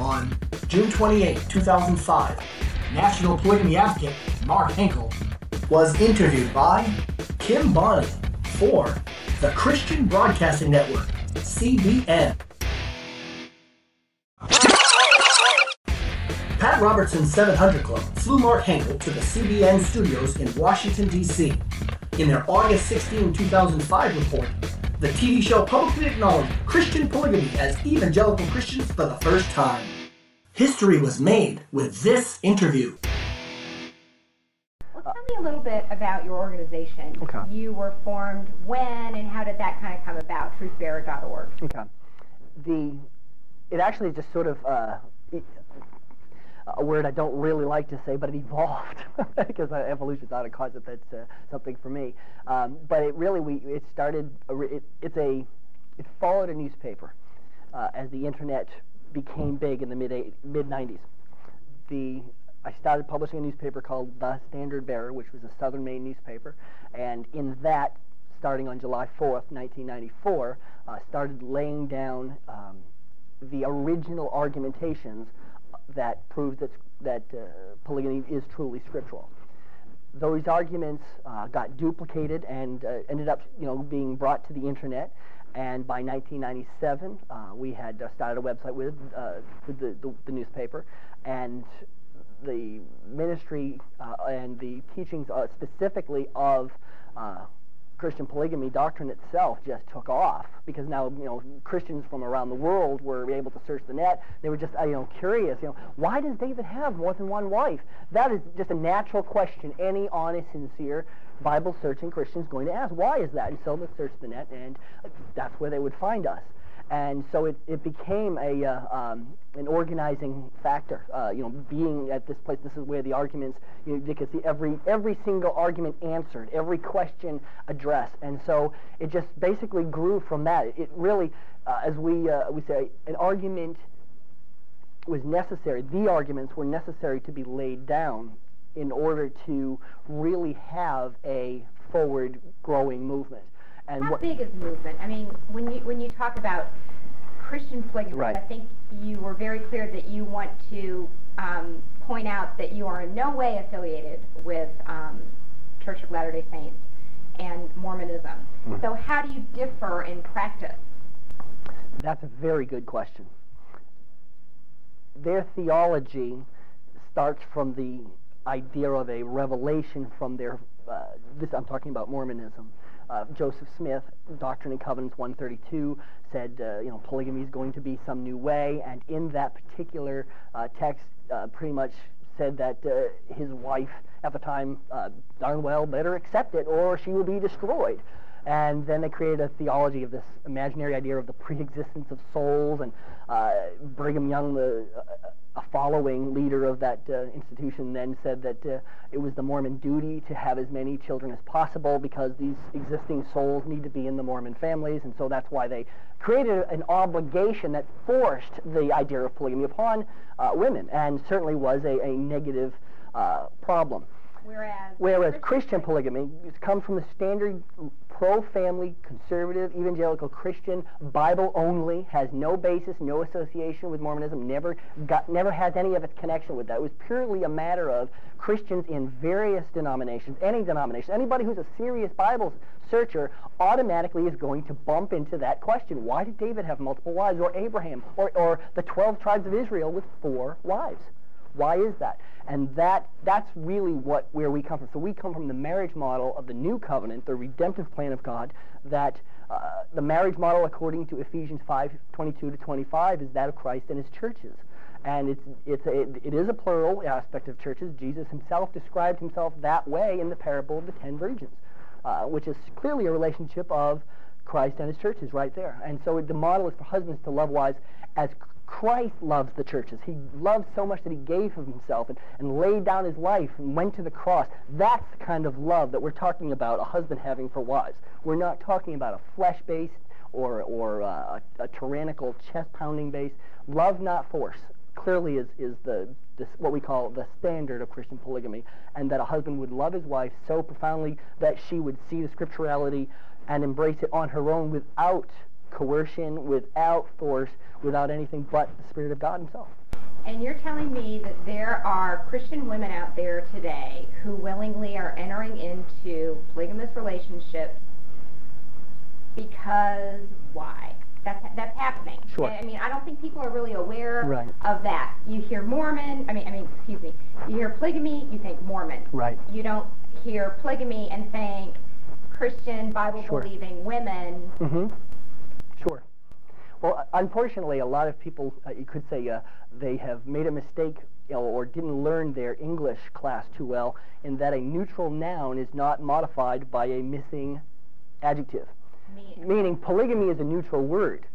On June 28, 2005, national polygamy advocate Mark Henkel was interviewed by Kim Bonney for the Christian Broadcasting Network, CBN. Pat Robertson's 700 Club flew Mark Henkel to the CBN studios in Washington, D.C. In their August 16, 2005 report, the TV show publicly acknowledged Christian polygamy as evangelical Christians for the first time. History was made with this interview. Well, tell me a little bit about your organization. Okay. You were formed when, and how did that kind of come about? Truthbearer.org. Okay. The it actually just sort of uh, it, a word I don't really like to say, but it evolved because evolution's not a concept that's uh, something for me. Um, but it really we it started. It, it's a it followed a newspaper uh, as the internet became big in the mid mid 90s. The I started publishing a newspaper called The Standard Bearer, which was a Southern Maine newspaper, and in that, starting on July 4th, 1994, uh, started laying down um, the original argumentations that proved that that uh, polygamy is truly scriptural. Those arguments uh, got duplicated and uh, ended up, you know, being brought to the internet. And by 1997, uh, we had uh, started a website with, uh, with the, the, the newspaper, and the ministry and the teachings specifically of Christian polygamy doctrine itself just took off because now you know Christians from around the world were able to search the net. They were just uh, you know curious. You know why does David have more than one wife? That is just a natural question any honest, sincere Bible searching Christian is going to ask. Why is that? And so they searched the net, and that's where they would find us and so it, it became a uh, um, an organizing factor. Uh, you know, being at this place, this is where the arguments you, know, you could see every every single argument answered, every question addressed, and so it just basically grew from that. It, really, uh, as we uh, we say, an argument was necessary. The arguments were necessary to be laid down in order to really have a forward growing movement. And How what, big is movement? I mean, when you when you talk about Christian polygamy, Right. I think you were very clear that you want to um, point out that you are in no way affiliated with um, Church of Latter-day Saints and Mormonism. Mm-hmm. So how do you differ in practice? That's a very good question. Their theology starts from the idea of a revelation from their. Uh, this I'm talking about Mormonism. Uh, Joseph Smith, Doctrine and Covenants 132, said uh, you know polygamy is going to be some new way, and in that particular uh, text, uh, pretty much said that uh, his wife at the time uh, darn well better accept it or she will be destroyed. And then they created a theology of this imaginary idea of the pre-existence of souls. And Brigham Young, the a following leader of that uh, institution, then said that uh, it was the Mormon duty to have as many children as possible because these existing souls need to be in the Mormon families, and so that's why they created an obligation that forced the idea of polygamy upon uh, women, and certainly was a, a negative uh, problem. Whereas Whereas Christian polygamy comes from the standard pro-family, conservative, evangelical Christian, Bible only, has no basis, no association with Mormonism, never got, never has any of its connection with that. It was purely a matter of Christians in various denominations, any denomination, anybody who's a serious Bible searcher automatically is going to bump into that question. Why did David have multiple wives, or Abraham, or, or the 12 tribes of Israel with four wives? Why is that? And that that's really what where we come from. So we come from the marriage model of the new covenant, the redemptive plan of God. That uh, the marriage model, according to Ephesians 5:22 to 25, is that of Christ and His churches. And it's it's a, it is a plural aspect of churches. Jesus Himself described Himself that way in the parable of the ten virgins, uh, which is clearly a relationship of Christ and His churches right there. And so the model is for husbands to love wives as Christ loves the churches. He loved so much that he gave of himself and, and laid down his life and went to the cross. That's the kind of love that we're talking about a husband having for wives. We're not talking about a flesh-based or, or uh, a, a tyrannical, chest-pounding based. Love, not force, clearly is, is the, this, what we call the standard of Christian polygamy, and that a husband would love his wife so profoundly that she would see the scripturality and embrace it on her own without coercion, without force, without anything but the Spirit of God Himself. And you're telling me that there are Christian women out there today who willingly are entering into polygamous relationships because why? That's, that's happening. Sure. I mean, I don't think people are really aware Right. of that. You hear Mormon, I mean, I mean, excuse me, you hear polygamy, you think Mormon. Right. You don't hear polygamy and think Christian, Sure. Bible-believing women. Mm-hmm. Well, unfortunately, a lot of people, uh, you could say, uh, they have made a mistake or didn't learn their English class too well in that a neutral noun is not modified by a missing adjective. Me- Meaning, polygamy is a neutral word.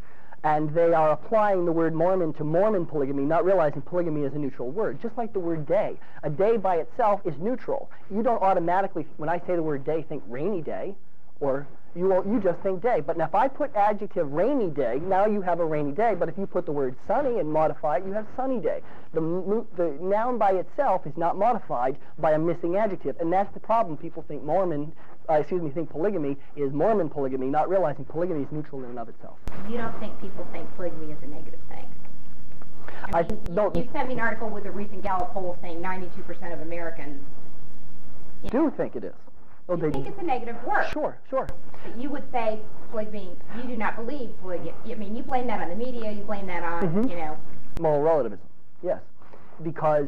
And they are applying the word Mormon to Mormon polygamy, not realizing polygamy is a neutral word. Just like the word day. A day by itself is neutral. You don't automatically, when I say the word day, think rainy day, or you, will, you just think day. But now if I put adjective rainy day, now you have a rainy day. But if you put the word sunny and modify it, you have sunny day. The, the noun by itself is not modified by a missing adjective. And that's the problem. People think Mormon, uh, excuse me, think polygamy is Mormon polygamy, not realizing polygamy is neutral in and of itself. You don't think people think polygamy is a negative thing? I I mean, don't- you sent me an article with a recent Gallup poll saying 92% of Americans Do think it is. Oh, they think it's a negative word. Sure, sure. But you would say polygamy, you do not believe polygamy. I mean, you blame that on the media, you blame that on, Mhm. you know, Moral relativism, yes. Because,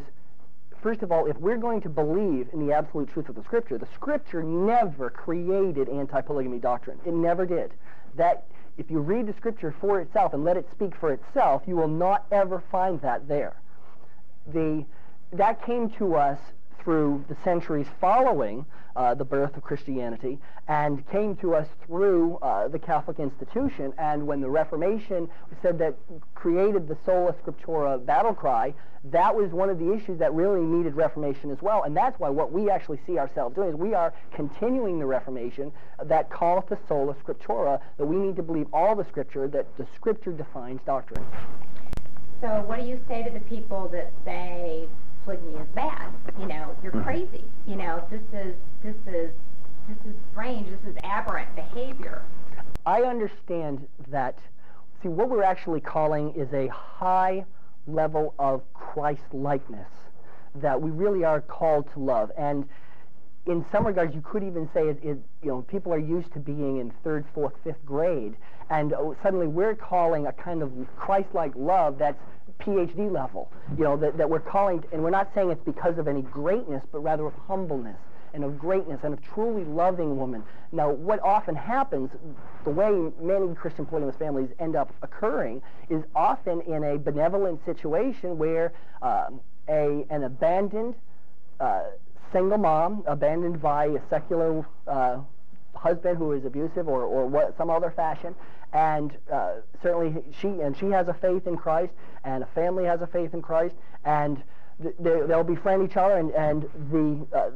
first of all, if we're going to believe in the absolute truth of the Scripture, the Scripture never created anti-polygamy doctrine. It never did. That, if you read the Scripture for itself and let it speak for itself, you will not ever find that there. The, that came to us through the centuries following uh, the birth of Christianity and came to us through uh, the Catholic institution. And when the Reformation said that created the sola scriptura battle cry, that was one of the issues that really needed Reformation as well. And that's why what we actually see ourselves doing is we are continuing the Reformation that call to sola scriptura, that we need to believe all the Scripture, that the Scripture defines doctrine. so what do you say to the people that say polygamy is bad? You know, you're Mhm. crazy. You know, this is, this is, this is strange, this is aberrant behavior. I understand that, see, what we're actually calling is a high level of Christ-likeness that we really are called to love. And in some regards, you could even say it, it, you know, people are used to being in third, fourth, fifth grade, and uh, suddenly we're calling a kind of Christ-like love that's PhD level. You know, that, that we're calling, and we're not saying it's because of any greatness, but rather of humbleness and of greatness and of truly loving woman. Now, what often happens, the way many Christian polygamous families end up occurring, is often in a benevolent situation where um, a an abandoned uh, single mom, abandoned by a secular uh, husband who is abusive or, or what, some other fashion, and uh, certainly she and she has a faith in Christ, and a family has a faith in Christ, and th- they, they'll befriend each other, and and the uh,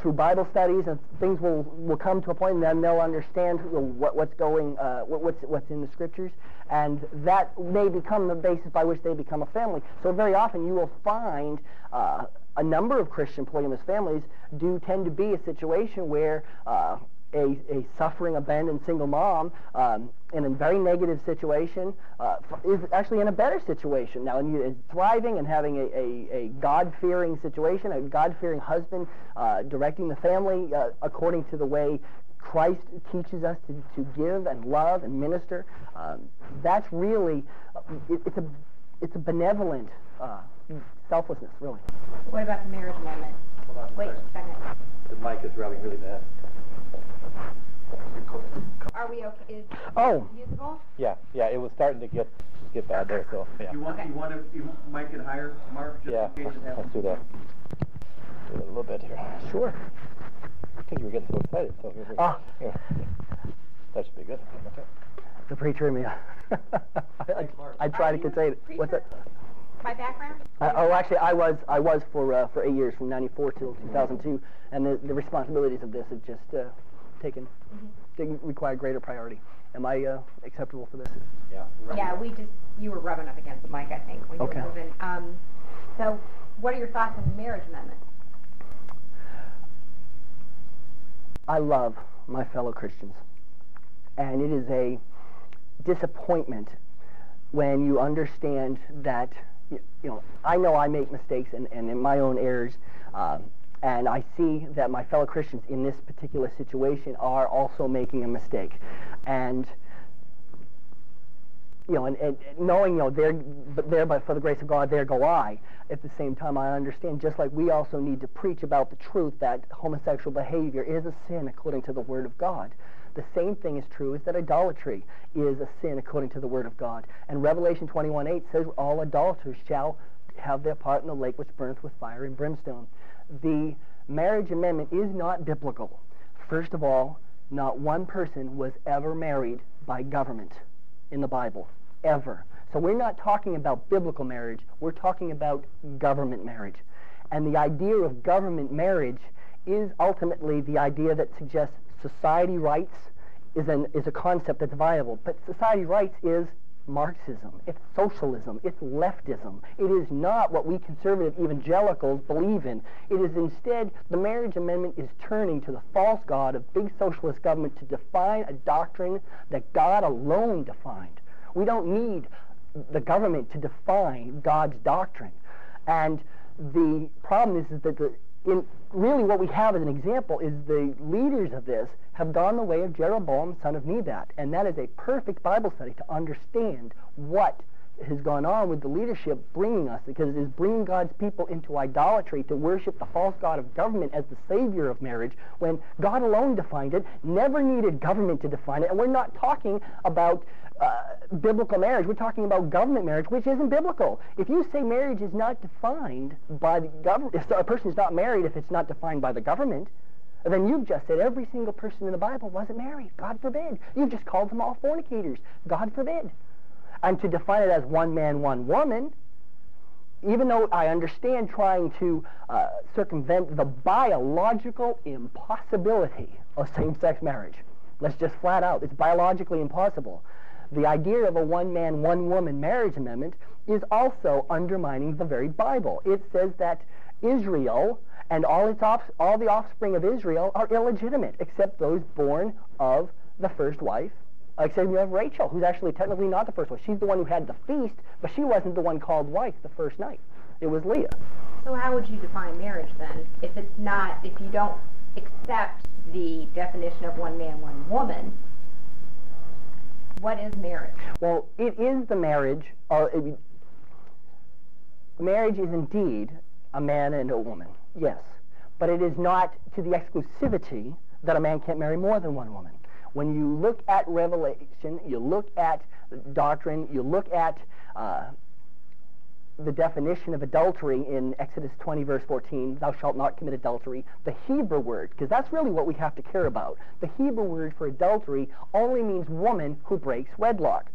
through Bible studies and things will, will come to a point, and then they'll understand what, what's going, uh, what, what's what's in the scriptures, and that may become the basis by which they become a family. So very often you will find. Uh, a number of Christian polygamous families do tend to be a situation where uh, a, a suffering, abandoned single mom um, in a very negative situation uh, is actually in a better situation now, and you, is thriving and having a, a, a God-fearing situation, a God-fearing husband uh, directing the family uh, according to the way Christ teaches us to, to give and love and minister. Um, that's really, uh, it, it's a it's a benevolent uh, selflessness, really. What about the marriage amendment? Hold on Wait a second. second. The mic is rubbing really bad. Are we okay? Is Oh. usable? Yeah, yeah, it was starting to get, get bad there, so, yeah. You want, Okay. you want to, you might get higher, Mark, just Yeah, in case it let's happens? do that. Do it a little bit here. Sure. I think you were getting so excited, so here we go. Ah. Here. That should be good. Okay. The preacher in me. I, I try Are to you contain it. What's preacher? that? My background? I, oh, actually, I was I was for uh, for eight years, from '94 till 2002, and the, the responsibilities of this have just uh, taken they require greater priority. Am I uh, acceptable for this? Yeah. Yeah, we just, you were rubbing up against the mic, I think, when you Okay. were moving. Um, so what are your thoughts on the marriage amendment? I love my fellow Christians, and it is a disappointment when you understand that you, you know, I know I make mistakes and, and in my own errors, um, and I see that my fellow Christians in this particular situation are also making a mistake, and you know, and, and knowing, you know, there, but there, but for the grace of God, there go I. At the same time, I understand, just like we also need to preach about the truth that homosexual behavior is a sin according to the Word of God. The same thing is true is that idolatry is a sin according to the Word of God. And Revelation 21:8 says all idolaters shall have their part in the lake which burneth with fire and brimstone. The marriage amendment is not biblical. First of all, not one person was ever married by government in the Bible ever. So we're not talking about biblical marriage. We're talking about government marriage. And the idea of government marriage is ultimately the idea that suggests society rights is, an, is a concept that's viable. But society rights is Marxism, it's socialism, it's leftism. It is not what we conservative evangelicals believe in. It is instead, the marriage amendment is turning to the false god of big socialist government to define a doctrine that God alone defined. We don't need the government to define God's doctrine. And the problem is, is that the, in, really what we have as an example is the leaders of this have gone the way of Jeroboam, son of Nebat. And that is a perfect Bible study to understand what has gone on with the leadership bringing us, because it is bringing God's people into idolatry to worship the false God of government as the savior of marriage, when God alone defined it, never needed government to define it. And we're not talking about uh, biblical marriage. We're talking about government marriage, which isn't biblical. If you say marriage is not defined by the government, if a person is not married if it's not defined by the government, then you've just said every single person in the Bible wasn't married. God forbid. You've just called them all fornicators. God forbid. And to define it as one man, one woman, even though I understand trying to uh, circumvent the biological impossibility of same-sex marriage. Let's just flat out. It's biologically impossible. The idea of a one-man, one-woman marriage amendment is also undermining the very Bible. It says that Israel and all, its off, all the offspring of Israel are illegitimate, except those born of the first wife. Uh, except you have Rachel, who's actually technically not the first wife. She's the one who had the feast, but she wasn't the one called wife the first night. It was Leah. So how would you define marriage then? If it's not, if you don't accept the definition of one man, one woman, what is marriage? Well, it is the marriage. It, marriage is indeed a man and a woman, yes. But it is not to the exclusivity that a man can't marry more than one woman. When you look at Revelation, you look at doctrine, you look at uh, the definition of adultery in Exodus 20, verse 14, thou shalt not commit adultery, the Hebrew word, because that's really what we have to care about. The Hebrew word for adultery only means woman who breaks wedlock.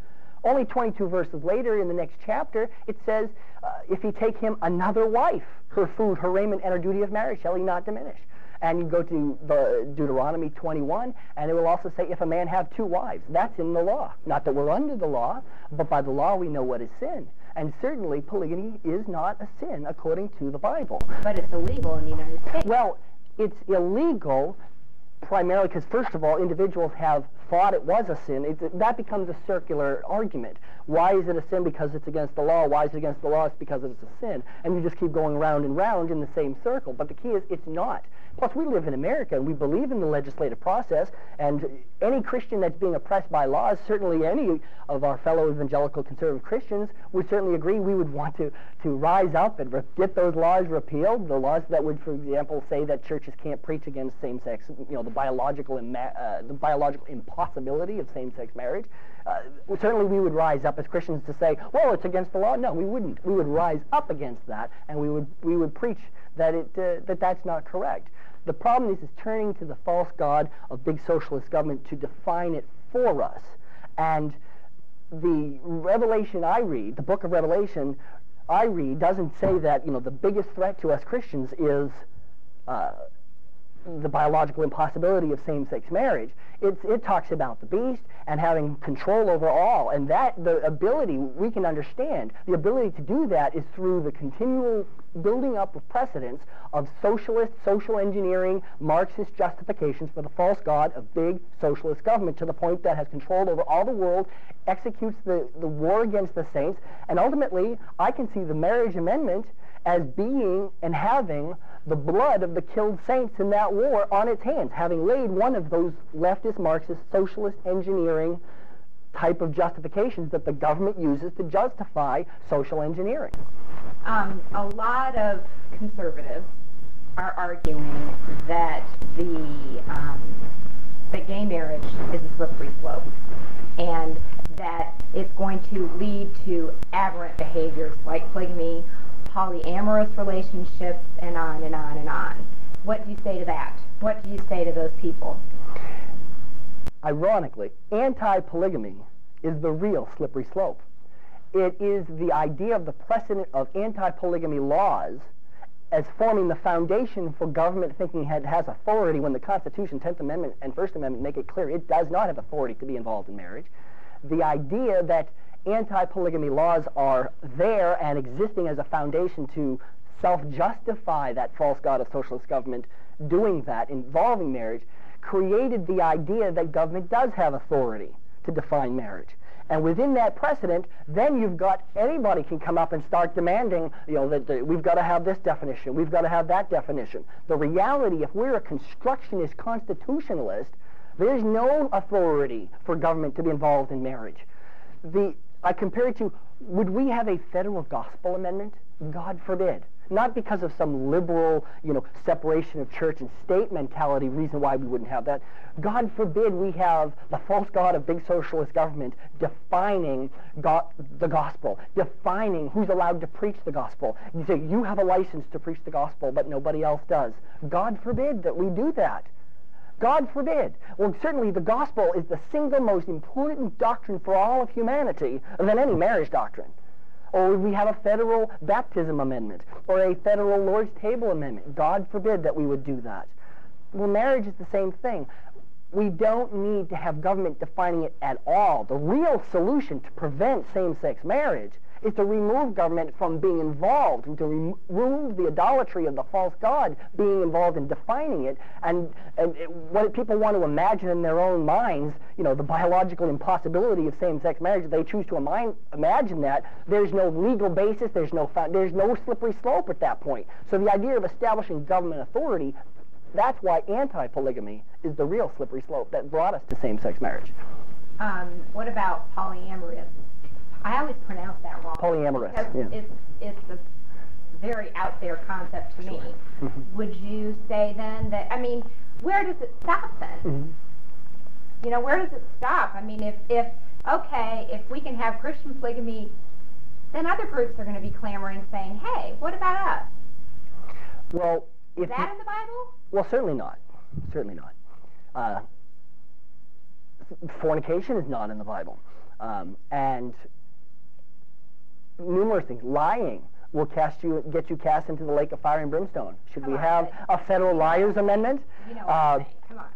Only 22 verses later in the next chapter, it says, uh, if he take him another wife, her food, her raiment, and her duty of marriage shall he not diminish. And you go to the Deuteronomy 21, and it will also say, if a man have two wives, that's in the law. Not that we're under the law, but by the law we know what is sin. And certainly polygamy is not a sin according to the Bible. But it's illegal in the United States. Well, it's illegal primarily because, first of all, individuals have thought it was a sin. It, that becomes a circular argument. Why is it a sin? Because it's against the law. Why is it against the law? It's because it's a sin. And you just keep going round and round in the same circle. But the key is it's not. Plus, we live in America, and we believe in the legislative process, and any Christian that's being oppressed by laws, certainly any of our fellow evangelical conservative Christians would certainly agree we would want to, to rise up and get those laws repealed, the laws that would, for example, say that churches can't preach against same-sex, you know, the biological, uh, the biological impossibility of same-sex marriage. Uh, certainly we would rise up as Christians to say, well, it's against the law. No, we wouldn't. We would rise up against that, and we would, we would preach that, it, uh, that that's not correct. The problem is, is turning to the false god of big socialist government to define it for us. And the Revelation I read, the book of Revelation I read, doesn't say that you know the biggest threat to us Christians is uh, the biological impossibility of same-sex marriage. It's, it talks about the beast and having control over all, and that the ability we can understand. The ability to do that is through the continual building up of precedents of socialist, social engineering, Marxist justifications for the false god of big socialist government to the point that has controlled over all the world, executes the, the war against the saints, and ultimately I can see the marriage amendment as being and having the blood of the killed saints in that war on its hands, having laid one of those leftist, Marxist, socialist engineering type of justifications that the government uses to justify social engineering. Um, a lot of conservatives are arguing that the um, that gay marriage is a slippery slope, and that it's going to lead to aberrant behaviors like polygamy, polyamorous relationships, and on and on and on. What do you say to that? What do you say to those people? Ironically, anti-polygamy is the real slippery slope. It is the idea of the precedent of anti-polygamy laws as forming the foundation for government thinking has authority when the Constitution, 10th Amendment, and First Amendment make it clear it does not have authority to be involved in marriage. The idea that anti-polygamy laws are there and existing as a foundation to self-justify that false god of socialist government doing that, involving marriage, created the idea that government does have authority to define marriage. And within that precedent, then you've got anybody can come up and start demanding, you know, that, that we've got to have this definition, we've got to have that definition. The reality, if we're a constructionist constitutionalist, there's no authority for government to be involved in marriage. The I compare it to, would we have a federal gospel amendment? God forbid. Not because of some liberal, you know, separation of church and state mentality reason why we wouldn't have that. God forbid we have the false god of big socialist government defining God, the gospel, defining who's allowed to preach the gospel. You say, you have a license to preach the gospel, but nobody else does. God forbid that we do that. God forbid. Well, certainly the gospel is the single most important doctrine for all of humanity than any marriage doctrine. Or we have a federal baptism amendment or a federal Lord's table amendment. God forbid that we would do that. Well, marriage is the same thing. We don't need to have government defining it at all. The real solution to prevent same-sex marriage is to remove government from being involved, to remove the idolatry of the false god being involved in defining it, and, and it, what people want to imagine in their own minds, you know, the biological impossibility of same-sex marriage, they choose to ima- imagine that, there's no legal basis, there's no, there's no slippery slope at that point. So the idea of establishing government authority that's why anti-polygamy is the real slippery slope that brought us to same-sex marriage. Um, what about polyamorous I always pronounce that wrong. Polyamorous. Yeah. It's, it's a very out there concept to me. Mm-hmm. Would you say then that, I mean, where does it stop then? Mm-hmm. You know, where does it stop? I mean, if, if, okay, if we can have Christian polygamy, then other groups are going to be clamoring saying, hey, what about us? Well, is that in the Bible? Well, certainly not. Certainly not. Uh, fornication is not in the Bible. Um, and numerous things. Lying will cast you, get you cast into the lake of fire and brimstone. Should Come we on, have a federal liars amendment? You know uh, Come on.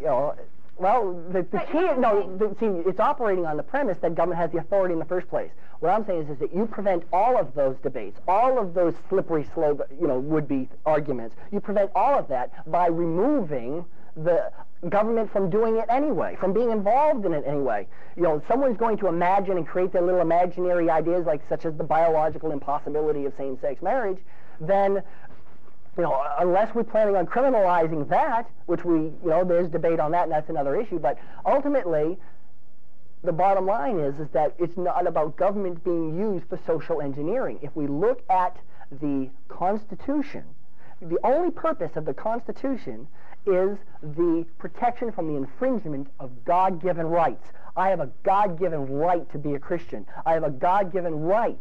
The uh, well, the, the key, no, the, see, it's operating on the premise that government has the authority in the first place. What I'm saying is, is that you prevent all of those debates, all of those slippery slope, you know, would-be arguments. You prevent all of that by removing the government from doing it anyway, from being involved in it anyway. You know, someone's going to imagine and create their little imaginary ideas, like such as the biological impossibility of same-sex marriage, then you know, unless we're planning on criminalizing that, which we, you know, there's debate on that, and that's another issue. But ultimately, the bottom line is, is that it's not about government being used for social engineering. If we look at the Constitution, the only purpose of the Constitution is the protection from the infringement of God-given rights. I have a God-given right to be a Christian. I have a God-given right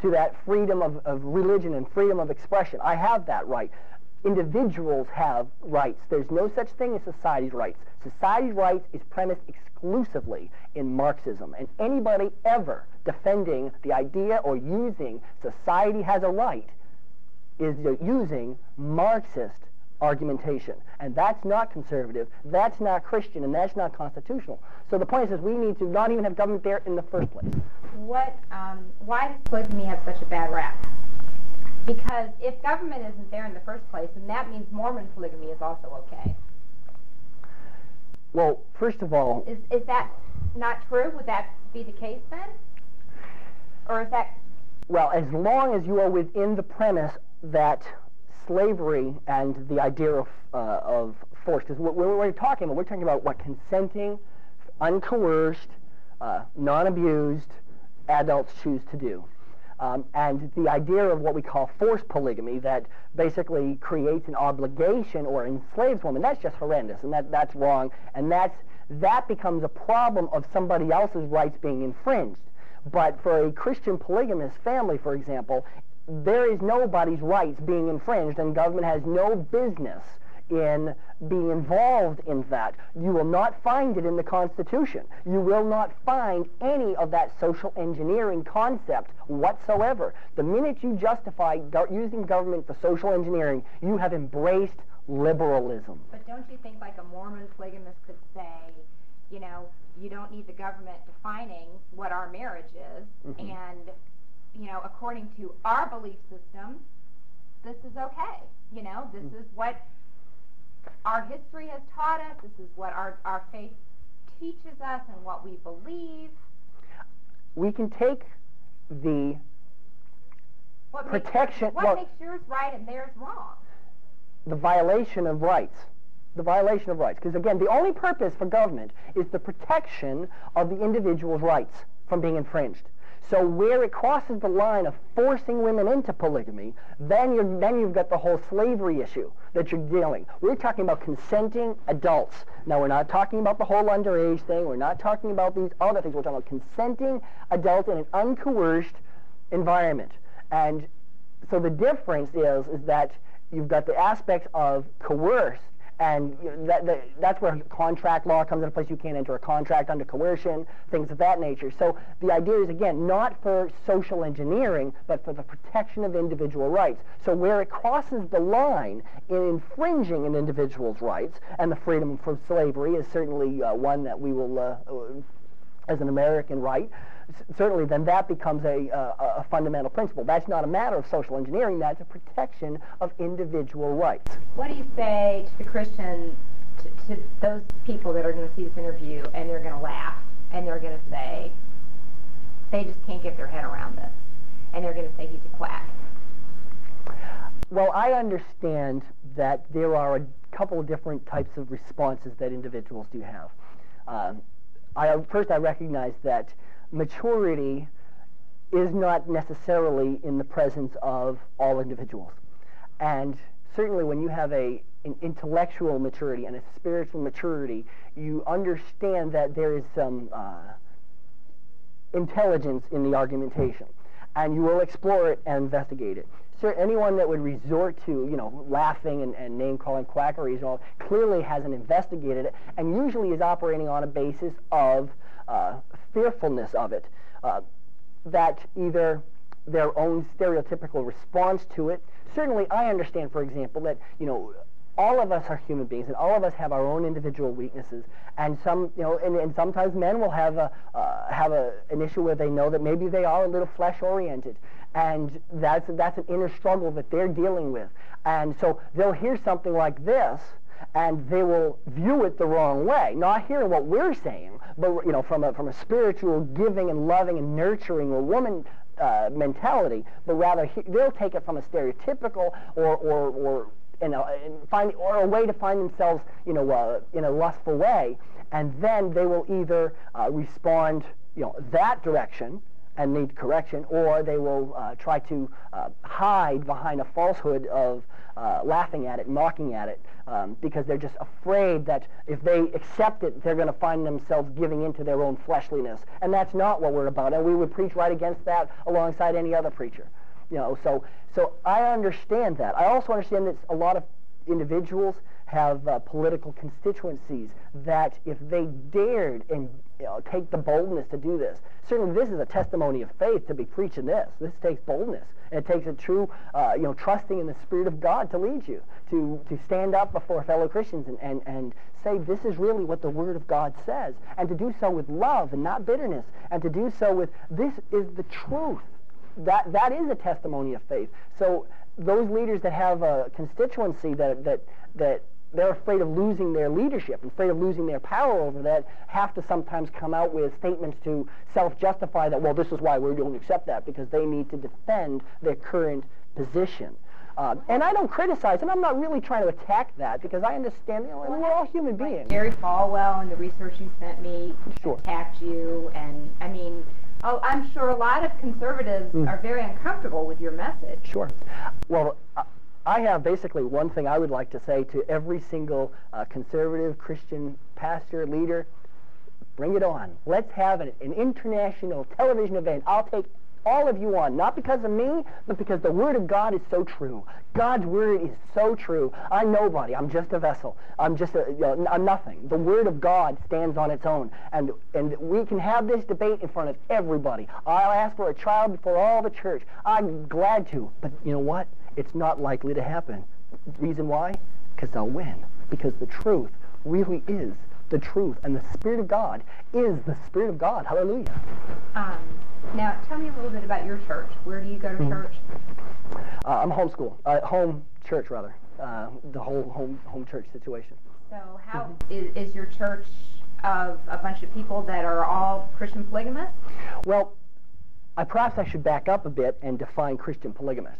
to that freedom of, of religion and freedom of expression. I have that right. Individuals have rights. There's no such thing as society's rights. Society's rights is premised exclusively in Marxism. And anybody ever defending the idea or using society has a right is using Marxist argumentation. And that's not conservative, that's not Christian, and that's not constitutional. So the point is, is we need to not even have government there in the first place. What, um, why does polygamy have such a bad rap? Because if government isn't there in the first place, then that means Mormon polygamy is also okay. Well, first of all, Is, is that not true? Would that be the case then? Or is that, well, as long as you are within the premise that slavery and the idea of, uh, of force, because what we're, talking about, we're talking about what consenting, uncoerced, uh, non-abused adults choose to do. Um, and the idea of what we call forced polygamy that basically creates an obligation or enslaves women, that's just horrendous, and that, that's wrong, and that's, that becomes a problem of somebody else's rights being infringed. But for a Christian polygamous family, for example, there is nobody's rights being infringed, and government has no business in being involved in that. You will not find it in the Constitution. You will not find any of that social engineering concept whatsoever. The minute you justify go- using government for social engineering, you have embraced liberalism. but don't you think like a Mormon polygamist could say, you know, you don't need the government defining what our marriage is, Mhm. and, you know, according to our belief system, this is okay. You know, this Mm. is what our history has taught us, this is what our, our faith teaches us and what we believe. We can take the What makes, protection. what well, makes yours right and theirs wrong? the violation of rights. The violation of rights. Because again, the only purpose for government is the protection of the individual's rights from being infringed. So where it crosses the line of forcing women into polygamy, then you're then you've got the whole slavery issue that you're dealing. We're talking about consenting adults. Now we're not talking about the whole underage thing. We're not talking about these other things. We're talking about consenting adults in an uncoerced environment. And so the difference is is that you've got the aspects of coerce, and you know, that, that, that's where contract law comes into place. You can't enter a contract under coercion, things of that nature. So the idea is, again, not for social engineering, but for the protection of individual rights. So where it crosses the line in infringing an individual's rights, and the freedom from slavery is certainly uh, one that we will, uh, uh, as an American right, certainly then that becomes a, uh, a fundamental principle. That's not a matter of social engineering, that's a protection of individual rights. What do you say to the Christian, to, to those people that are going to see this interview and they're going to laugh and they're going to say, they just can't get their head around this, and they're going to say he's a quack? Well, I understand that there are a couple of different types of responses that individuals do have. Um, I, first, I recognize that maturity is not necessarily in the presence of all individuals. And certainly when you have a, an intellectual maturity and a spiritual maturity, you understand that there is some uh, intelligence in the argumentation. And you will explore it and investigate it. So anyone that would resort to, you know, laughing and, and name-calling quackeries and all, clearly hasn't investigated it, and usually is operating on a basis of uh, fearfulness of it. Uh, that either their own stereotypical response to it. Certainly, I understand, for example, that you know all of us are human beings, and all of us have our own individual weaknesses. And some, you know, and, and sometimes men will have a uh, have a, an issue where they know that maybe they are a little flesh-oriented, and that's that's an inner struggle that they're dealing with. And so they'll hear something like this, and they will view it the wrong way, not hearing what we're saying, but you know, from a from a spiritual giving and loving and nurturing a woman uh, mentality, but rather he, they'll take it from a stereotypical or or or you know, and find or a way to find themselves, you know, uh, in a lustful way, and then they will either uh, respond, you know, that direction and need correction, or they will uh, try to uh, hide behind a falsehood of uh, laughing at it, mocking at it, um, because they're just afraid that if they accept it, they're going to find themselves giving into their own fleshliness, and that's not what we're about. And we would preach right against that alongside any other preacher. You know, so so I understand that. I also understand that a lot of individuals have uh, political constituencies that if they dared and you know, take the boldness to do this, certainly this is a testimony of faith to be preaching this. This takes boldness. And it takes a true, uh, you know, trusting in the Spirit of God to lead you, to, to stand up before fellow Christians and, and, and say, this is really what the Word of God says, and to do so with love and not bitterness, and to do so with, this is the truth. That, that is a testimony of faith. So those leaders that have a constituency that, that, that they're afraid of losing their leadership, afraid of losing their power over that, have to sometimes come out with statements to self-justify that, well, this is why we don't accept that, because they need to defend their current position. Um, and I don't criticize, and I'm not really trying to attack that because I understand, you know, we're all human beings. Jerry Falwell and the research you sent me Sure. attacked you, and I mean, oh, I'm sure a lot of conservatives Mm. are very uncomfortable with your message. Sure. Well, I- I have basically one thing I would like to say to every single uh, conservative Christian pastor, leader. Bring it on. Let's have an, an international television event. I'll take all of you on, not because of me, but because the Word of God is so true. God's Word is so true. I'm nobody. I'm just a vessel. I'm just a, you know, I'm nothing. The Word of God stands on its own, and and we can have this debate in front of everybody. I'll ask for a trial before all the church. I'm glad to, but you know what? It's not likely to happen. Reason why? Because they'll win. Because the truth really is the truth, and the Spirit of God is the Spirit of God. Hallelujah. Um, now, tell me a little bit about your church. Where do you go to Mm-hmm. church? Uh, I'm homeschool, uh, home church rather. Uh, the whole home home church situation. So, how Mm-hmm. is, is your church of a bunch of people that are all Christian polygamists? Well, I perhaps I should back up a bit and define Christian polygamist.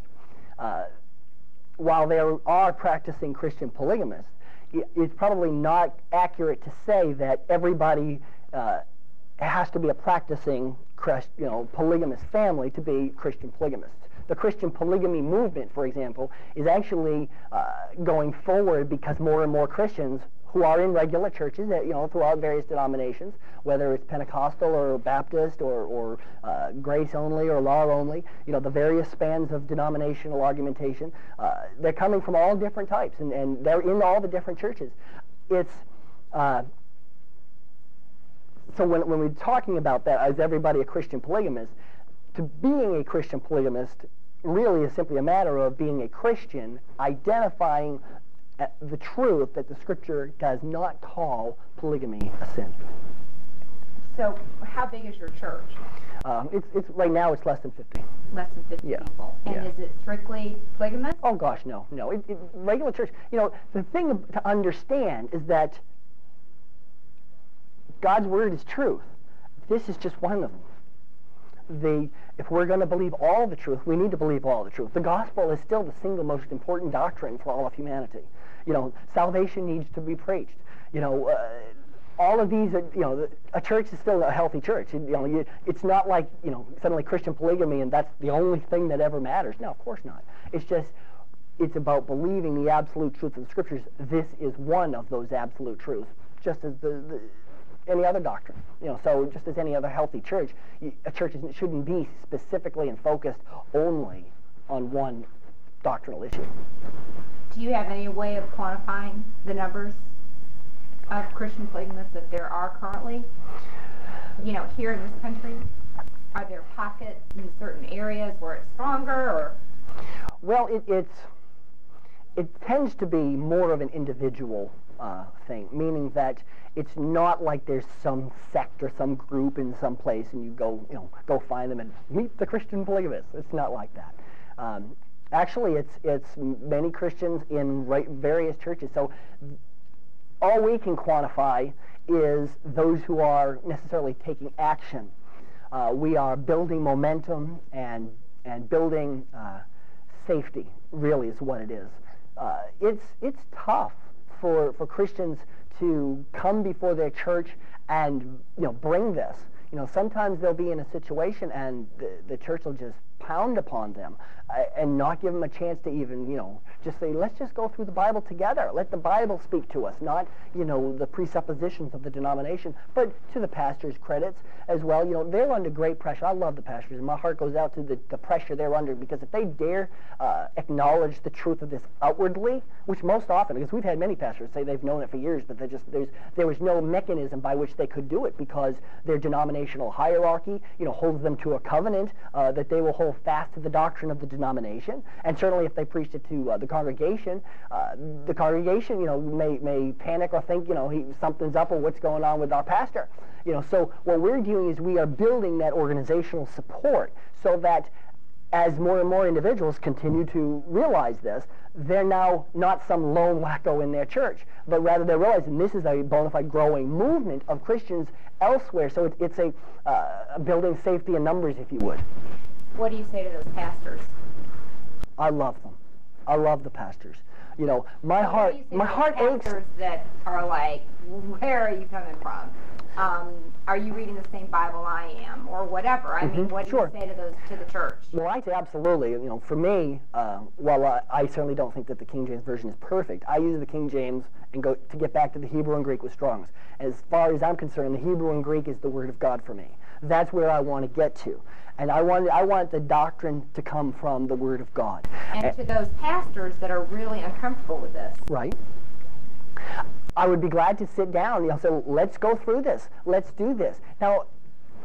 Uh, while there are practicing Christian polygamists, it's probably not accurate to say that everybody uh, has to be a practicing Christ, you know, polygamous family to be Christian polygamists. The Christian polygamy movement, for example, is actually uh, going forward because more and more Christians who are in regular churches, you know, throughout various denominations, whether it's Pentecostal or Baptist or, or uh, grace only or law only, you know, the various spans of denominational argumentation, uh, they're coming from all different types, and, and they're in all the different churches. It's uh, so when, when we're talking about that, is everybody a Christian polygamist? To being a Christian polygamist really is simply a matter of being a Christian, identifying the truth that the Scripture does not call polygamy a sin. So, how big is your church? Um, it's, it's right now it's less than 50. Less than 50 Yeah, people. And yeah. is it strictly polygamous? Oh gosh, no, no. It, it, regular church. You know, the thing to understand is that God's word is truth. This is just one of them. The if we're going to believe all the truth, we need to believe all the truth. The gospel is still the single most important doctrine for all of humanity. You know, salvation needs to be preached. You know. Uh, all of these, are, you know, a church is still a healthy church. You know, you, it's not like you know suddenly Christian polygamy and that's the only thing that ever matters. No, of course not. It's just it's about believing the absolute truth of the scriptures. This is one of those absolute truths, just as the, the any other doctrine. You know, so just as any other healthy church, a church shouldn't be specifically and focused only on one doctrinal issue. Do you have any way of quantifying the numbers of Christian polygamists that there are currently? You know, here in this country? Are there pockets in certain areas where it's stronger or Well, it, it's it tends to be more of an individual uh, thing, meaning that it's not like there's some sect or some group in some place and you go, you know, go find them and meet the Christian polygamists. It's not like that. Um, actually, it's it's many Christians in various churches. So all we can quantify is those who are necessarily taking action. Uh, we are building momentum and and building uh, safety. Really, is what it is. Uh, it's it's tough for for Christians to come before their church and you know bring this. You know, sometimes they'll be in a situation and the, the church will just pound upon them and not give them a chance to even, you know, just say, let's just go through the Bible together. Let the Bible speak to us, not, you know, the presuppositions of the denomination, but to the pastor's credits as well. You know, they're under great pressure. I love the pastors, and my heart goes out to the, the pressure they're under because if they dare uh, acknowledge the truth of this outwardly, which most often, because we've had many pastors say they've known it for years, but just there's there was no mechanism by which they could do it because their denominational hierarchy, you know, holds them to a covenant uh, that they will hold fast to the doctrine of the denomination, and certainly if they preached it to uh, the congregation, uh, the congregation, you know, may may panic or think, you know, he, something's up or what's going on with our pastor. You know, so what we're doing is we are building that organizational support so that as more and more individuals continue to realize this, they're now not some lone wacko in their church, but rather they're realizing this is a bona fide growing movement of Christians elsewhere. So it's, it's a uh, building safety in numbers, if you would. What do you say to those pastors? I love them. I love the pastors. You know, my heart, my heart aches. that are like, where are you coming from? Um, are you reading the same Bible I am, or whatever? I mean, Mhm, what do sure. you say to those to the church? Well, I say absolutely. You know, for me, uh, while I, I certainly don't think that the King James version is perfect, I use the King James and go to get back to the Hebrew and Greek with Strong's. As far as I'm concerned, the Hebrew and Greek is the Word of God for me. That's where I want to get to, and I want I want the doctrine to come from the Word of God. And to those pastors that are really uncomfortable with this, Right. I would be glad to sit down. You know, so let's go through this. Let's do this. Now,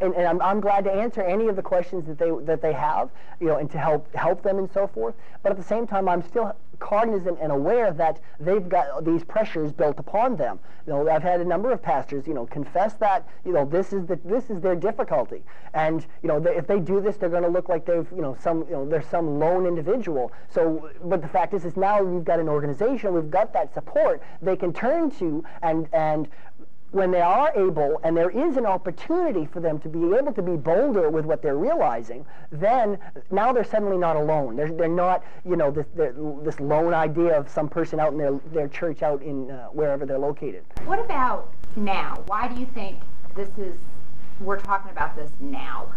and, and I'm, I'm glad to answer any of the questions that they that they have, you know, and to help help them and so forth. But at the same time, I'm still cognizant and aware that they've got these pressures built upon them. You know, I've had a number of pastors, you know, confess that you know this is the this is their difficulty, and you know they, if they do this, they're going to look like they've you know some you know they're some lone individual. So, but the fact is, is now we've got an organization, we've got that support they can turn to, and and when they are able and there is an opportunity for them to be able to be bolder with what they're realizing, then now they're suddenly not alone. They're, they're not, you know, this, this lone idea of some person out in their, their church out in uh, wherever they're located. what about now? Why do you think this is? We're talking about this now,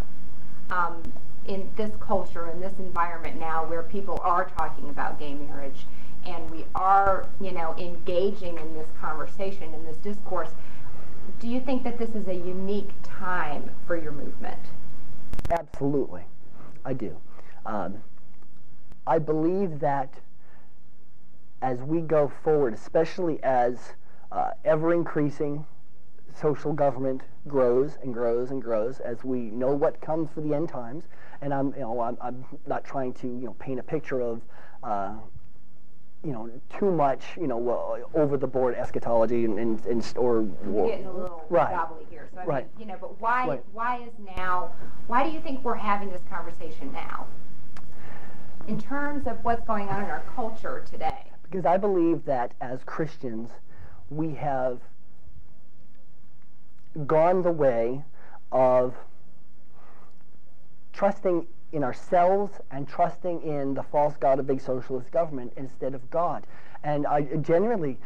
um, in this culture, in this environment now, where people are talking about gay marriage, and we are, you know, engaging in this conversation, in this discourse. Do you think that this is a unique time for your movement? Absolutely, I do. Um, I believe that as we go forward, especially as uh, ever increasing social government grows and grows and grows, as we know what comes for the end times, and I'm, you know, I'm, I'm not trying to, you know, paint a picture of, uh, you know, too much, you know, over the board eschatology and, and, and or, getting a little Right. gobbly here. So I Right. mean, you know, but why Right. why is now why do you think we're having this conversation now? In terms of what's going on in our culture today. Because I believe that as Christians, we have gone the way of trusting in ourselves and trusting in the false god of big socialist government instead of God. And I genuinely,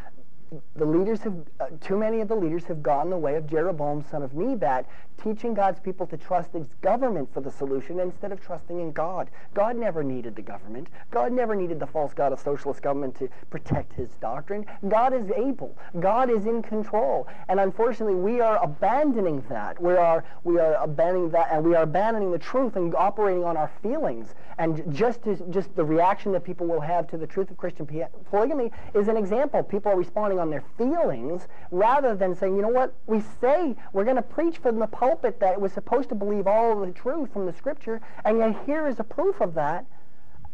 the leaders have, uh, too many of the leaders have gone the way of Jeroboam, son of Nebat, teaching God's people to trust its government for the solution instead of trusting in God. God never needed the government. God never needed the false god of socialist government to protect his doctrine. God is able. God is in control. And unfortunately, we are abandoning that. We are, we are abandoning that, and we are abandoning the truth and operating on our feelings. And just just the reaction that people will have to the truth of Christian polygamy is an example. People are responding on their feelings rather than saying, you know what, we say we're going to preach from the pulpit that we're supposed to believe all the truth from the Scripture, and yet here is a proof of that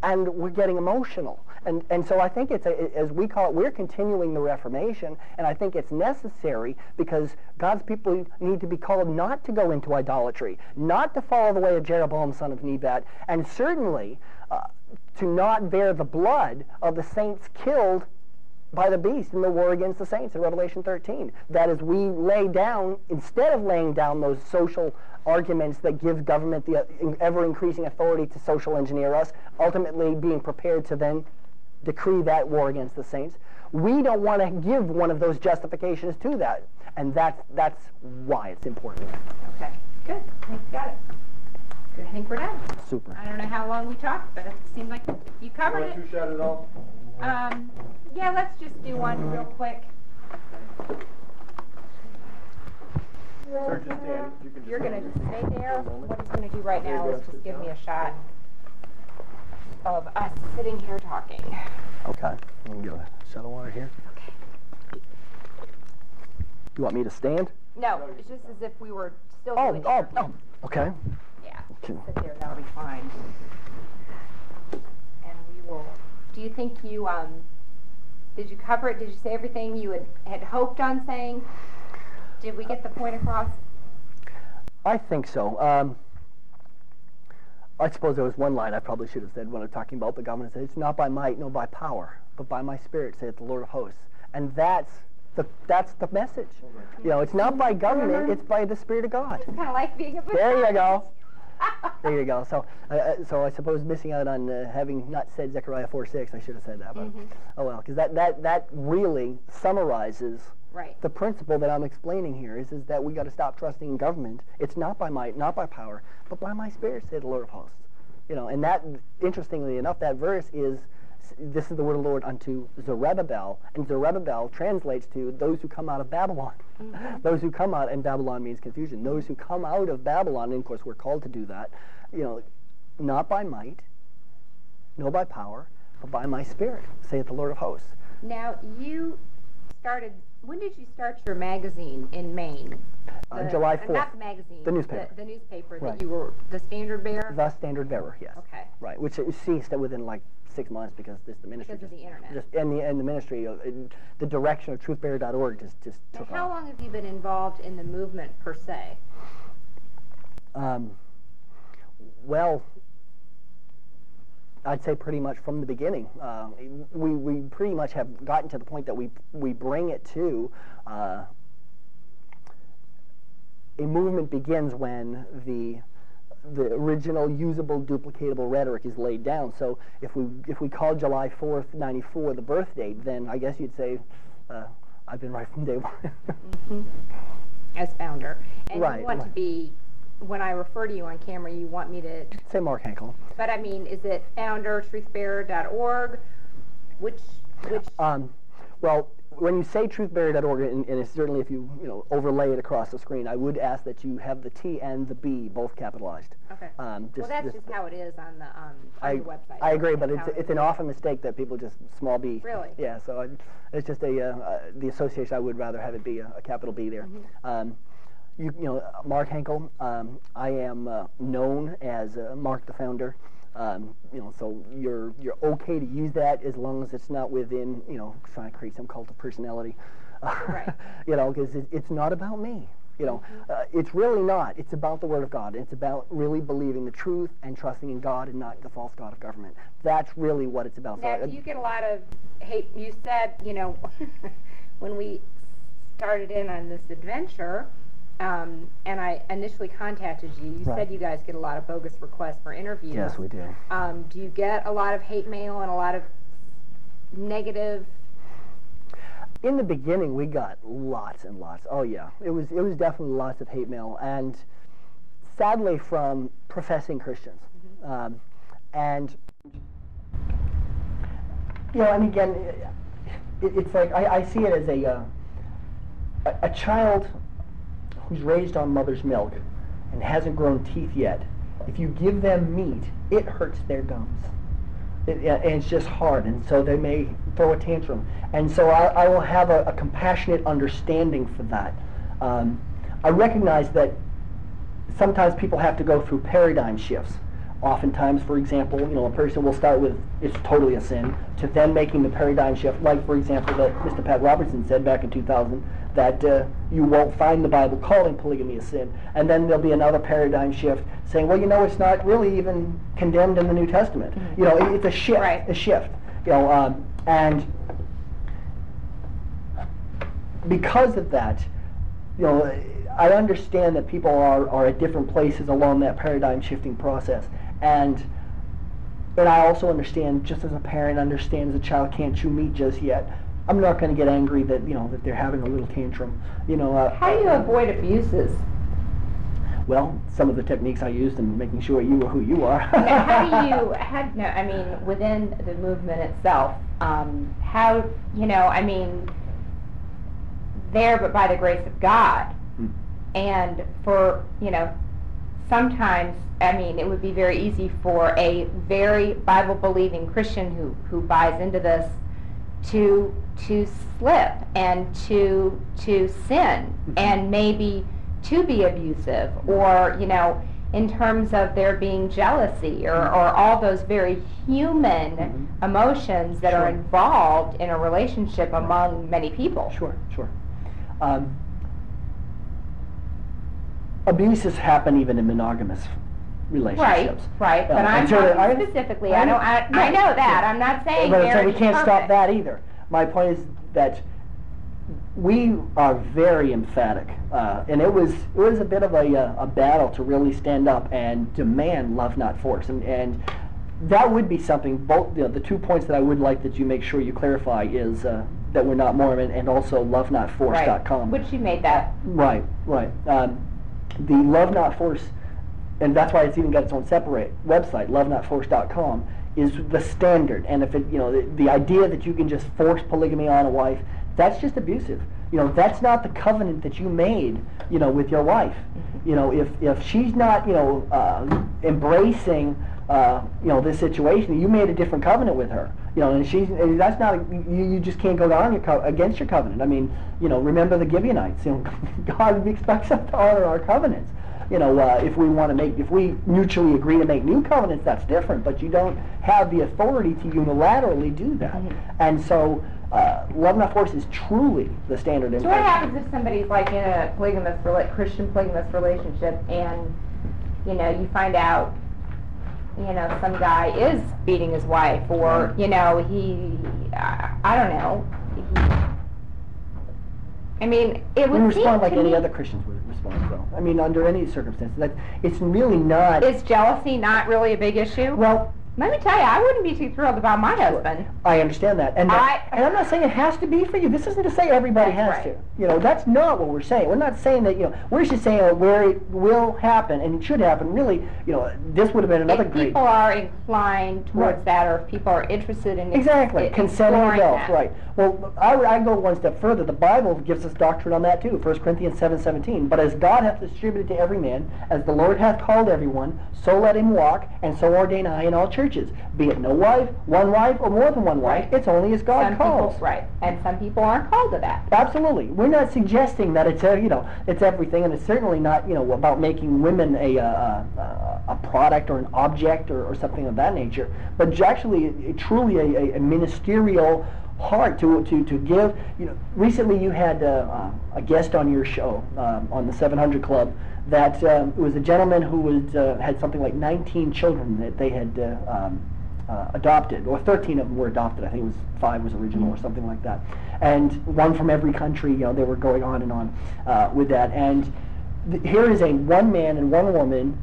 and we're getting emotional. And, and so I think it's, a, as we call it, we're continuing the Reformation, and I think it's necessary because God's people need to be called not to go into idolatry, not to follow the way of Jeroboam, son of Nebat, and certainly uh, to not bear the blood of the saints killed by the beast in the war against the saints in Revelation 13. That is, we lay down, instead of laying down those social arguments that give government the uh, ever increasing authority to social engineer us, ultimately being prepared to then decree that war against the saints. We don't want to give one of those justifications to that. And that's, that's why it's important. Okay. Good. Thanks. Got it. I think we're done. Super. I don't know how long we talked, but it seemed like you covered Want it. two shot it all? Um, yeah, let's just do one real quick. Sir, just stand. You can You're gonna just stay there. What he's gonna do right now is just give me a shot of us sitting here talking. Okay. Let me get a shot of water here. Okay. You want me to stand? No, it's just as if we were still Oh, doing oh, oh. Okay. Yeah, Okay. sit there, that'll be fine. And we will, do you think you, um, did you cover it? Did you say everything you had, had hoped on saying? Did we get the point across? I think so. Um, I suppose there was one line I probably should have said when I'm talking about the government. Said, It's not by might, nor by power, but by my spirit, saith the Lord of hosts. And that's the, that's the message. You know, it's not by government, it's by the Spirit of God. Kind of like being a There you go. There you go. So, uh, so I suppose missing out on uh, having not said Zechariah 4:6, I should have said that. But oh well, because that, that that really summarizes Right. the principle that I'm explaining here. Is is that we got to stop trusting in government. It's not by might, not by power, but by my Spirit, said the Lord of hosts. You know, and that interestingly enough, that verse is. This is the word of the Lord unto Zerubbabel, and Zerubbabel translates to those who come out of Babylon. Those who come out, and Babylon means confusion. Those who come out of Babylon, and of course we're called to do that, you know, not by might, nor by power, but by my spirit, saith the Lord of hosts. Now, you started, when did you start your magazine in Maine? Uh, The- July uh, 4th. Not the magazine. The newspaper. The, the newspaper Right. that you were, the Standard Bearer? The Standard Bearer, yes. Okay. Right, which it ceased within like six months because this the ministry Because of just, the internet. just and the and the ministry uh, it- the direction of truthbearer.org just just Now, took how off. long have you been involved in the movement per se? Um, well, I'd say pretty much from the beginning. Uh, we, we pretty much have gotten to the point that we, we bring it to uh, a movement begins when the the original usable duplicatable rhetoric is laid down. So if we if we call July 4th, 94 the birth date, then I guess you'd say uh, I've been right from day one. as founder. And Right, you want to be, when I refer to you on camera, you want me to, say Mark Henkel. but I mean, is it founder, truthbearer.org? Which, which, Um, well, when you say truthbearer.org, and, and it's certainly if you you know overlay it across the screen, I would ask that you have the T and the B both capitalized. okay. Um, Well, that's just how it is on the, um, I, the website. I agree, but it's it's an often mistake that people just small b. Really? Yeah, so I, it's just a uh, uh, the association. I would rather have it be a, a capital B there. Mm-hmm. Um, you, you know, Mark Henkel. Um, I am uh, known as uh, Mark the Founder. Um, you know, so you're you're okay to use that as long as it's not within you know trying to create some cult of personality. Right. you know, because it, it's not about me. You know, Mm-hmm. uh, it's really not. It's about the Word of God. It's about really believing the truth and trusting in God and not the false God of government. That's really what it's about. Now, I- do you get a lot of hate? You said, you know, when we started in on this adventure, um, and I initially contacted you, you Right. said you guys get a lot of bogus requests for interviews. yes, we do. Um, do you get a lot of hate mail and a lot of negative? In the beginning, we got lots and lots. Oh yeah, it was it was definitely lots of hate mail, and sadly from professing Christians. Um, and you know, and again, it, it's like I, I see it as a, uh, a a child who's raised on mother's milk and hasn't grown teeth yet. If you give them meat, it hurts their gums. It, and it's just hard, and so they may throw a tantrum. And so I, I will have a, a compassionate understanding for that. Um, I recognize that sometimes people have to go through paradigm shifts. Oftentimes, for example, you know, a person will start with it's totally a sin to then making the paradigm shift, like for example that Mr. Pat Robertson said back in 2000 that uh, you won't find the Bible calling polygamy a sin, and then there'll be another paradigm shift saying, well, you know, it's not really even condemned in the New Testament. You know, it, it's a shift, Right. a shift. You know, um, and because of that, you know, I understand that people are, are at different places along that paradigm shifting process. And and I also understand, just as a parent understands a child can't chew meat just yet, I'm not going to get angry that, you know, that they're having a little tantrum. You know, uh, How do you avoid abuses? Well, some of the techniques I used in making sure you were who you are. How do you, how, no, I mean, within the movement itself, um, how, you know, I mean, there but by the grace of God. Hmm. And for, you know, sometimes, I mean, it would be very easy for a very Bible-believing Christian who, who buys into this to to slip and to to sin Mhm. and maybe to be abusive or you know in terms of there being jealousy or, or all those very human Mhm. emotions that are involved in a relationship among many people. Sure, sure. Um, abuses happen even in monogamous Right, relationships. right, but Um, I'm and so talking I- specifically, I don't, I, I Right, know that. I'm not saying But so we is can't stop perfect. that either. My point is that we are very emphatic, uh, and it was it was a bit of a, uh, a battle to really stand up and demand love, not force, and and that would be something. Both you know, the two points that I would like that you make sure you clarify is uh, that we're not Mormon, and also lovenotforce.com. Right, which you made that, Right, right. Um, the Love Not Force, and that's why it's even got its own separate website, lovenotforce.com, is the standard. And if it, you know, the, the idea that you can just force polygamy on a wife, that's just abusive. You know, that's not the covenant that you made, you know, with your wife. You know, if, if she's not, you know, uh, embracing, uh, you know, this situation, you made a different covenant with her. You know, and she's, and that's not, a, you, you just can't go down your co- against your covenant. I mean, you know, remember the Gibeonites. You know, God expects us to honor our covenants. You know, uh, if we want to make, if we mutually agree to make new covenants, that's different. But you don't have the authority to unilaterally do that. Mhm. And so, uh, love not force is truly the standard. in So what happens if somebody's like in a polygamous, Christian polygamous relationship and, you know, you find out, you know, some guy is beating his wife or, you know, he, I, I don't know. He, I mean, it would respond like any me, other Christians would respond, though. I mean, under any circumstances, that it's really not. is jealousy not really a big issue? well, Let me tell you, I wouldn't be too thrilled about my husband. I understand that, and that, I- and I'm not saying it has to be for you. This isn't to say everybody has right. to. You know, that's not what we're saying. We're not saying that. You know, we're just saying uh, where it will happen and it should happen. Really, you know, this would have been another if great. people are inclined towards Right. that, or if people are interested in Exactly, i- consenting adults, right. Well, I, I go one step further. The Bible gives us doctrine on that too. 1 Corinthians seven seventeen. But as God hath distributed to every man, as the Lord hath called everyone, so let him walk, and so ordain I in all churches. Be it no wife, one wife, or more than one wife. Right. It's only as God some calls. people, right, and some people aren't called to that. Absolutely. We're not suggesting that it's a, you know it's everything, and it's certainly not you know about making women a uh, uh, a product or an object or, or something of that nature, but actually truly a, a, a ministerial heart to, to, to give. You know, recently you had uh, uh, a guest on your show um, on the 700 Club that um, it was a gentleman who was uh, had something like 19 children that they had. Uh, um, uh, adopted, or 13 of them were adopted. I think it was five was original, or something like that, and one from every country. You know, they were going on and on uh, with that. And th- here is a one man and one woman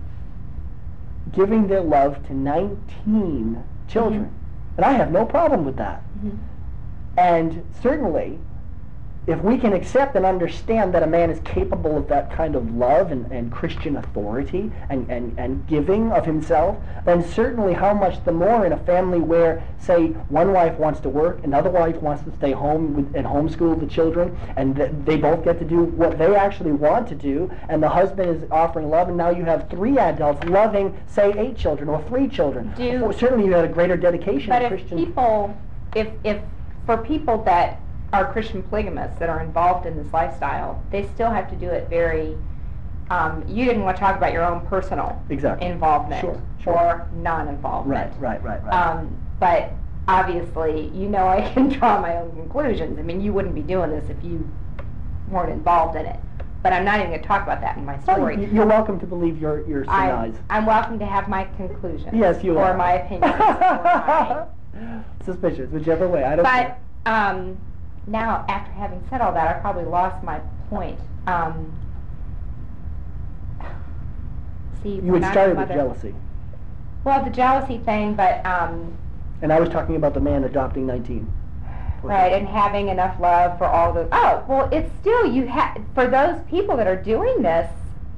giving their love to 19 children, and I have no problem with that. And certainly, if we can accept and understand that a man is capable of that kind of love and, and Christian authority and, and, and giving of himself, then certainly how much the more in a family where, say, one wife wants to work, another wife wants to stay home with, and homeschool the children, and th- they both get to do what they actually want to do, and the husband is offering love, and now you have three adults loving, say, eight children or three children. Do- certainly you had a greater dedication But to if Christian. people, if, if, for people that are Christian polygamists that are involved in this lifestyle, they still have to do it very, um, you didn't want to talk about your own personal Exactly. involvement Sure, sure. or non-involvement. Right, right, right, right. Um, but obviously, you know I can draw my own conclusions. I mean, you wouldn't be doing this if you weren't involved in it. But I'm not even going to talk about that in my story. y- You're welcome to believe your, your I'm. I'm welcome to have my conclusions. Yes, you or are. my opinions. or my Suspicious, whichever way. I don't But um, now, after having said all that, I probably lost my point. Um, see, You had started with jealousy, Well, the jealousy thing, but um, and I was talking about the man adopting 19. right, and having enough love for all the. Oh, well, it's still you have for those people that are doing this.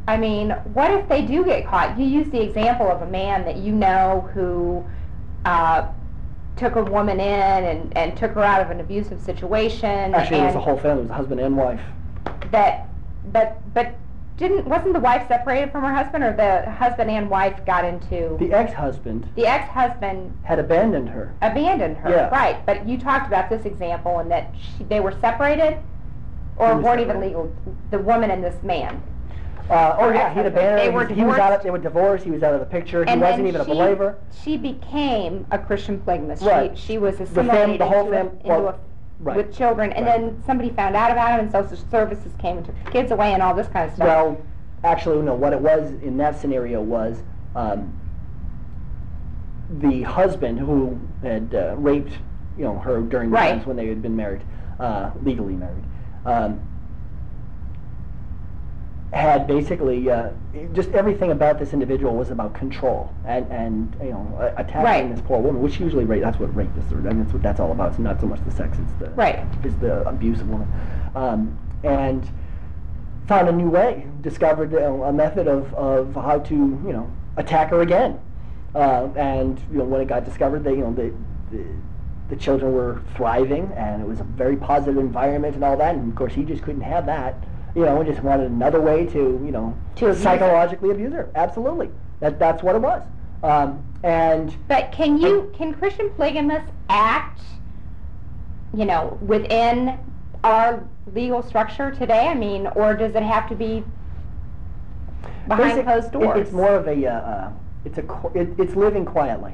I mean, what if they do get caught? You use the example of a man that you know who uh, took a woman in and, and took her out of an abusive situation. Actually, it was a whole family. It was a husband and wife. that, but but didn't wasn't the wife separated from her husband, or the husband and wife got into The ex-husband the ex-husband had abandoned her. abandoned her, Yeah. right? But you talked about this example and that she, they were separated, or weren't even legal. The woman and this man. Uh, oh yeah, ex-husband. abandoned They her. were He- he was out. Of, they were divorced. He was out of the picture. He wasn't even a believer. She became a Christian polygamist. Right. She, she was fam- assimilated the whole into, a- fam- into well, a, right. with children, and Right. then somebody found out about him, and social services came and took the kids away, and all this kind of stuff. Well, actually, no. What it was in that scenario was um, the husband who had uh, raped, you know, her during the Right. times when they had been married, uh, legally married. Um, had basically uh, just everything about this individual was about control and and you know attacking Right. this poor woman, which usually rape. That's what rapists are. I mean, that's what that's all about. It's not so much the sex; it's the Right. It's the abuse of woman, um, and found a new way, discovered uh, a method of, of how to you know attack her again, uh, and you know when it got discovered, they you know the the children were thriving and it was a very positive environment and all that, and of course he just couldn't have that, you know, and just wanted another way to you know To psychologically abuse her. Absolutely, that that's what it was, um, and But can you can Christian polygamists act, you know, within our legal structure today? I mean, or does it have to be behind Basic- closed it- doors? it's more of a, uh, uh, it's a, it, it's living quietly,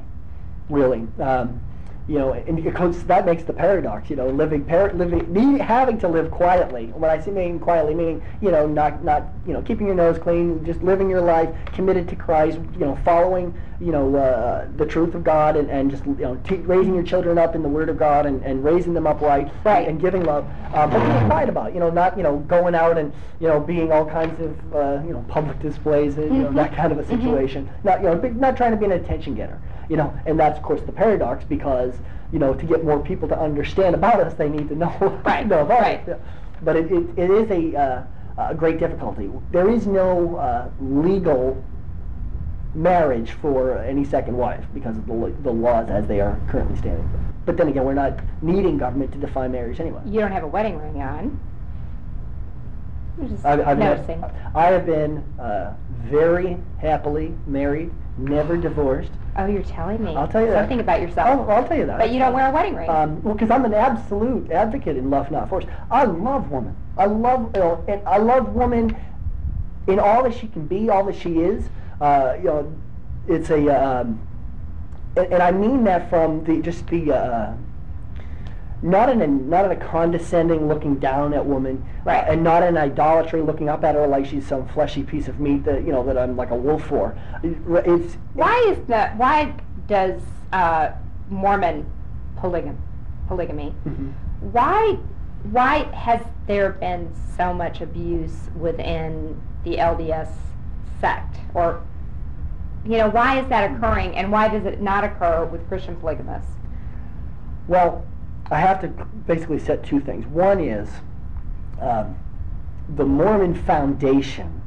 really. Um, you know, and because that makes the paradox. You know, living, par- living, me having to live quietly. When I say mean quietly, meaning you know, not, not, you know, keeping your nose clean, just living your life committed to Christ. You know, following, you know, uh, the truth of God, and, and just you know, t- raising your children up in the Word of God, and, and raising them up right, Right. and giving love. Uh, but being quiet about it. You know, not you know, going out and you know, being all kinds of uh, you know, public displays, and, you know, Mhm. that kind of a Mhm. situation. Not you know, not trying to be an attention getter. You know, and that's of course the paradox because you know, to get more people to understand about us, they need to know Right, know about right. us. But it, it, it is a uh, a great difficulty. There is no uh, legal marriage for any second wife because of the, the laws as they are currently standing. But then again, we're not needing government to define marriage anyway. you don't have a wedding ring on. I've, I've noticing. I have been uh, very happily married, never divorced. oh, you're telling me I'll tell you that. something about yourself. I'll, I'll tell you that. but you don't wear a wedding ring. Um, well, because I'm an absolute advocate in love, not force. I love woman. I love, you know, and I love woman in all that she can be, all that she is. Uh, you know, it's a, um, and, and I mean that from the just the. Uh, not in a not in a condescending looking down at woman, Right. and not in idolatry looking up at her like she's some fleshy piece of meat that you know that I'm like a wolf for. It's why is the why does uh, Mormon polygam polygamy? Mhm. Why why has there been so much abuse within the LDS sect, or you know why is that occurring, and why does it not occur with Christian polygamists? Well, I have to basically set two things. One is um, the Mormon foundation.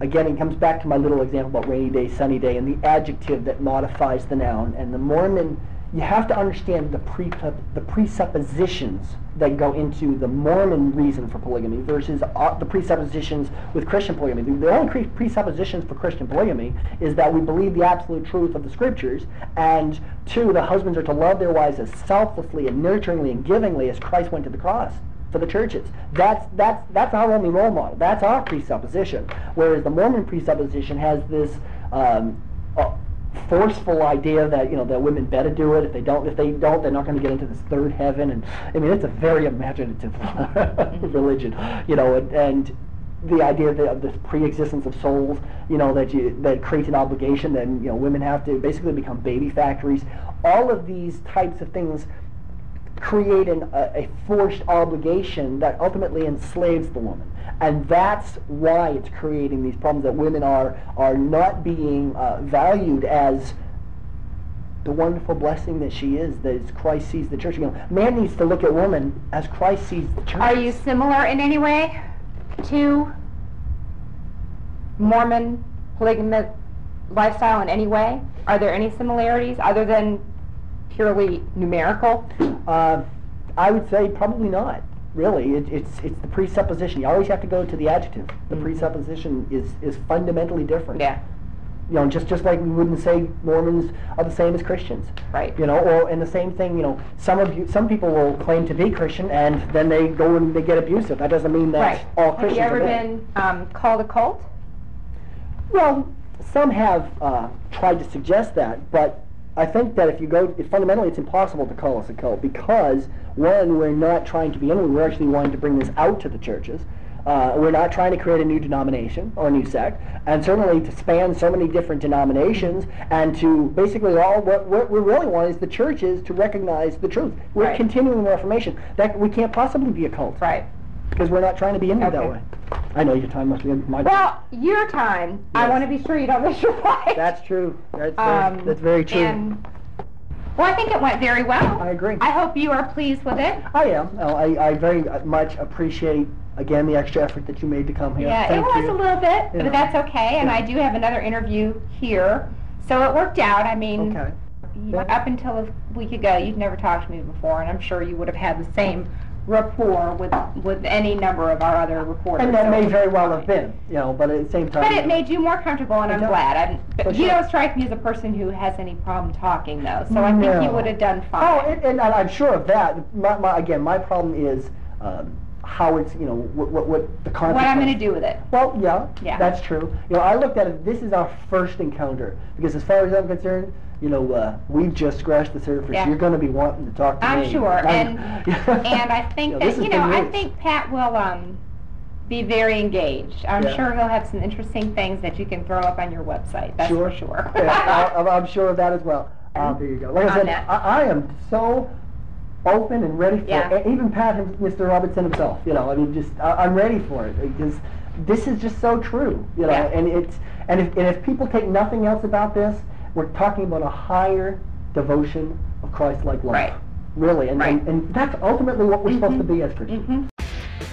Again, it comes back to my little example about rainy day, sunny day, and the adjective that modifies the noun. And the Mormon, you have to understand the, pre- the presuppositions that go into the Mormon reason for polygamy versus uh, the presuppositions with Christian polygamy. The, the only cre- presuppositions for Christian polygamy is that we believe the absolute truth of the scriptures, and two, the husbands are to love their wives as selflessly and nurturingly and givingly as Christ went to the cross for the churches. That's that's that's our only role model. That's our presupposition. Whereas the Mormon presupposition has this um, uh, forceful idea that you know that women better do it. If they don't, if they don't, they're not going to get into this third heaven. And I mean, it's a very imaginative mm-hmm. religion, you know, and, and the idea that of this pre-existence of souls, you know, that you that creates an obligation. Then you know, women have to basically become baby factories. All of these types of things create an, a, a forced obligation that ultimately enslaves the woman. And that's why it's creating these problems that women are, are not being uh, valued as the wonderful blessing that she is, that Christ sees the church. You know, man needs to look at woman as Christ sees the church. Are you similar in any way to Mormon polygamous lifestyle in any way? Are there any similarities other than purely numerical? Uh, I would say probably not. Really, it, it's it's the presupposition. You always have to go to the adjective. The presupposition is is fundamentally different. Yeah, You know, just just like we wouldn't say Mormons are the same as Christians. right. You know, or and the same thing. You know, some of you, some people will claim to be Christian and then they go and they get abusive. That doesn't mean that Right. all Christians. Have you ever been um, called a cult? Well, some have uh, tried to suggest that, but I think that if you go, it, fundamentally, it's impossible to call us a cult because one, we're not trying to be in. We're actually wanting to bring this out to the churches. Uh, we're not trying to create a new denomination or a new sect, and certainly to span so many different denominations and to basically all what, what we really want is the churches to recognize the truth. We're Right. continuing the Reformation. That we can't possibly be a cult Right. Because we're not trying to be in it that Okay. way. I know your time must be my. Well, your time. I Yes. want to be sure you don't miss your flight. that's true. That's, uh, Um, that's very true. And, well, I think it went very well. I agree. I hope you are pleased with it. I am. I, I very much appreciate, again, the extra effort that you made to come here. Yeah, it Thank was you. a little bit, Yeah. but that's okay. And Yeah. I do have another interview here, so it worked out. I mean, Okay. you- up until a week ago, you'd never talked to me before, and I'm sure you would have had the same rapport with with any number of our other reporters. And that may very well have been, you know, but at the same time. But it made you more comfortable, and I'm does. glad. I'm, but you sure. don't strike me as a person who has any problem talking, though. So I think you would have done Oh, fine. and, and I'm sure of that. My, my, again, my problem is um, how it's, you know, what, what, what the consequence. what I'm going to do with it? Well, yeah, Yeah. that's true. You know, I looked at it, this is our first encounter, because as far as I'm concerned, you know, uh, we've just scratched the surface. Yeah. You're going to be wanting to talk to I'm me. sure, I'm- sure, and and I think this that you know I think Pat will um be very engaged. I'm Yeah. sure he'll have some interesting things that you can throw up on your website. That's sure. for sure. yeah, I, I'm- I'm sure of that as well. Uh, there you go. Like I said. I, I am so open and ready for Yeah. it. Even Pat, Mr. Robertson himself. You know, I mean, just I, I'm ready for it because this is just so true. You know, Yeah. and it's and if and if people take nothing else about this, we're talking about a higher devotion of Christ-like love. Right. Really, and, Right. and, and that's ultimately what we're supposed to Mhm. be as Christians. hmm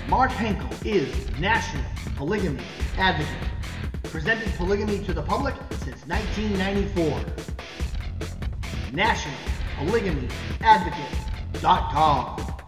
Mark Henkel is National Polygamy Advocate, presented polygamy to the public since 1994. NationalPolygamyAdvocate.com.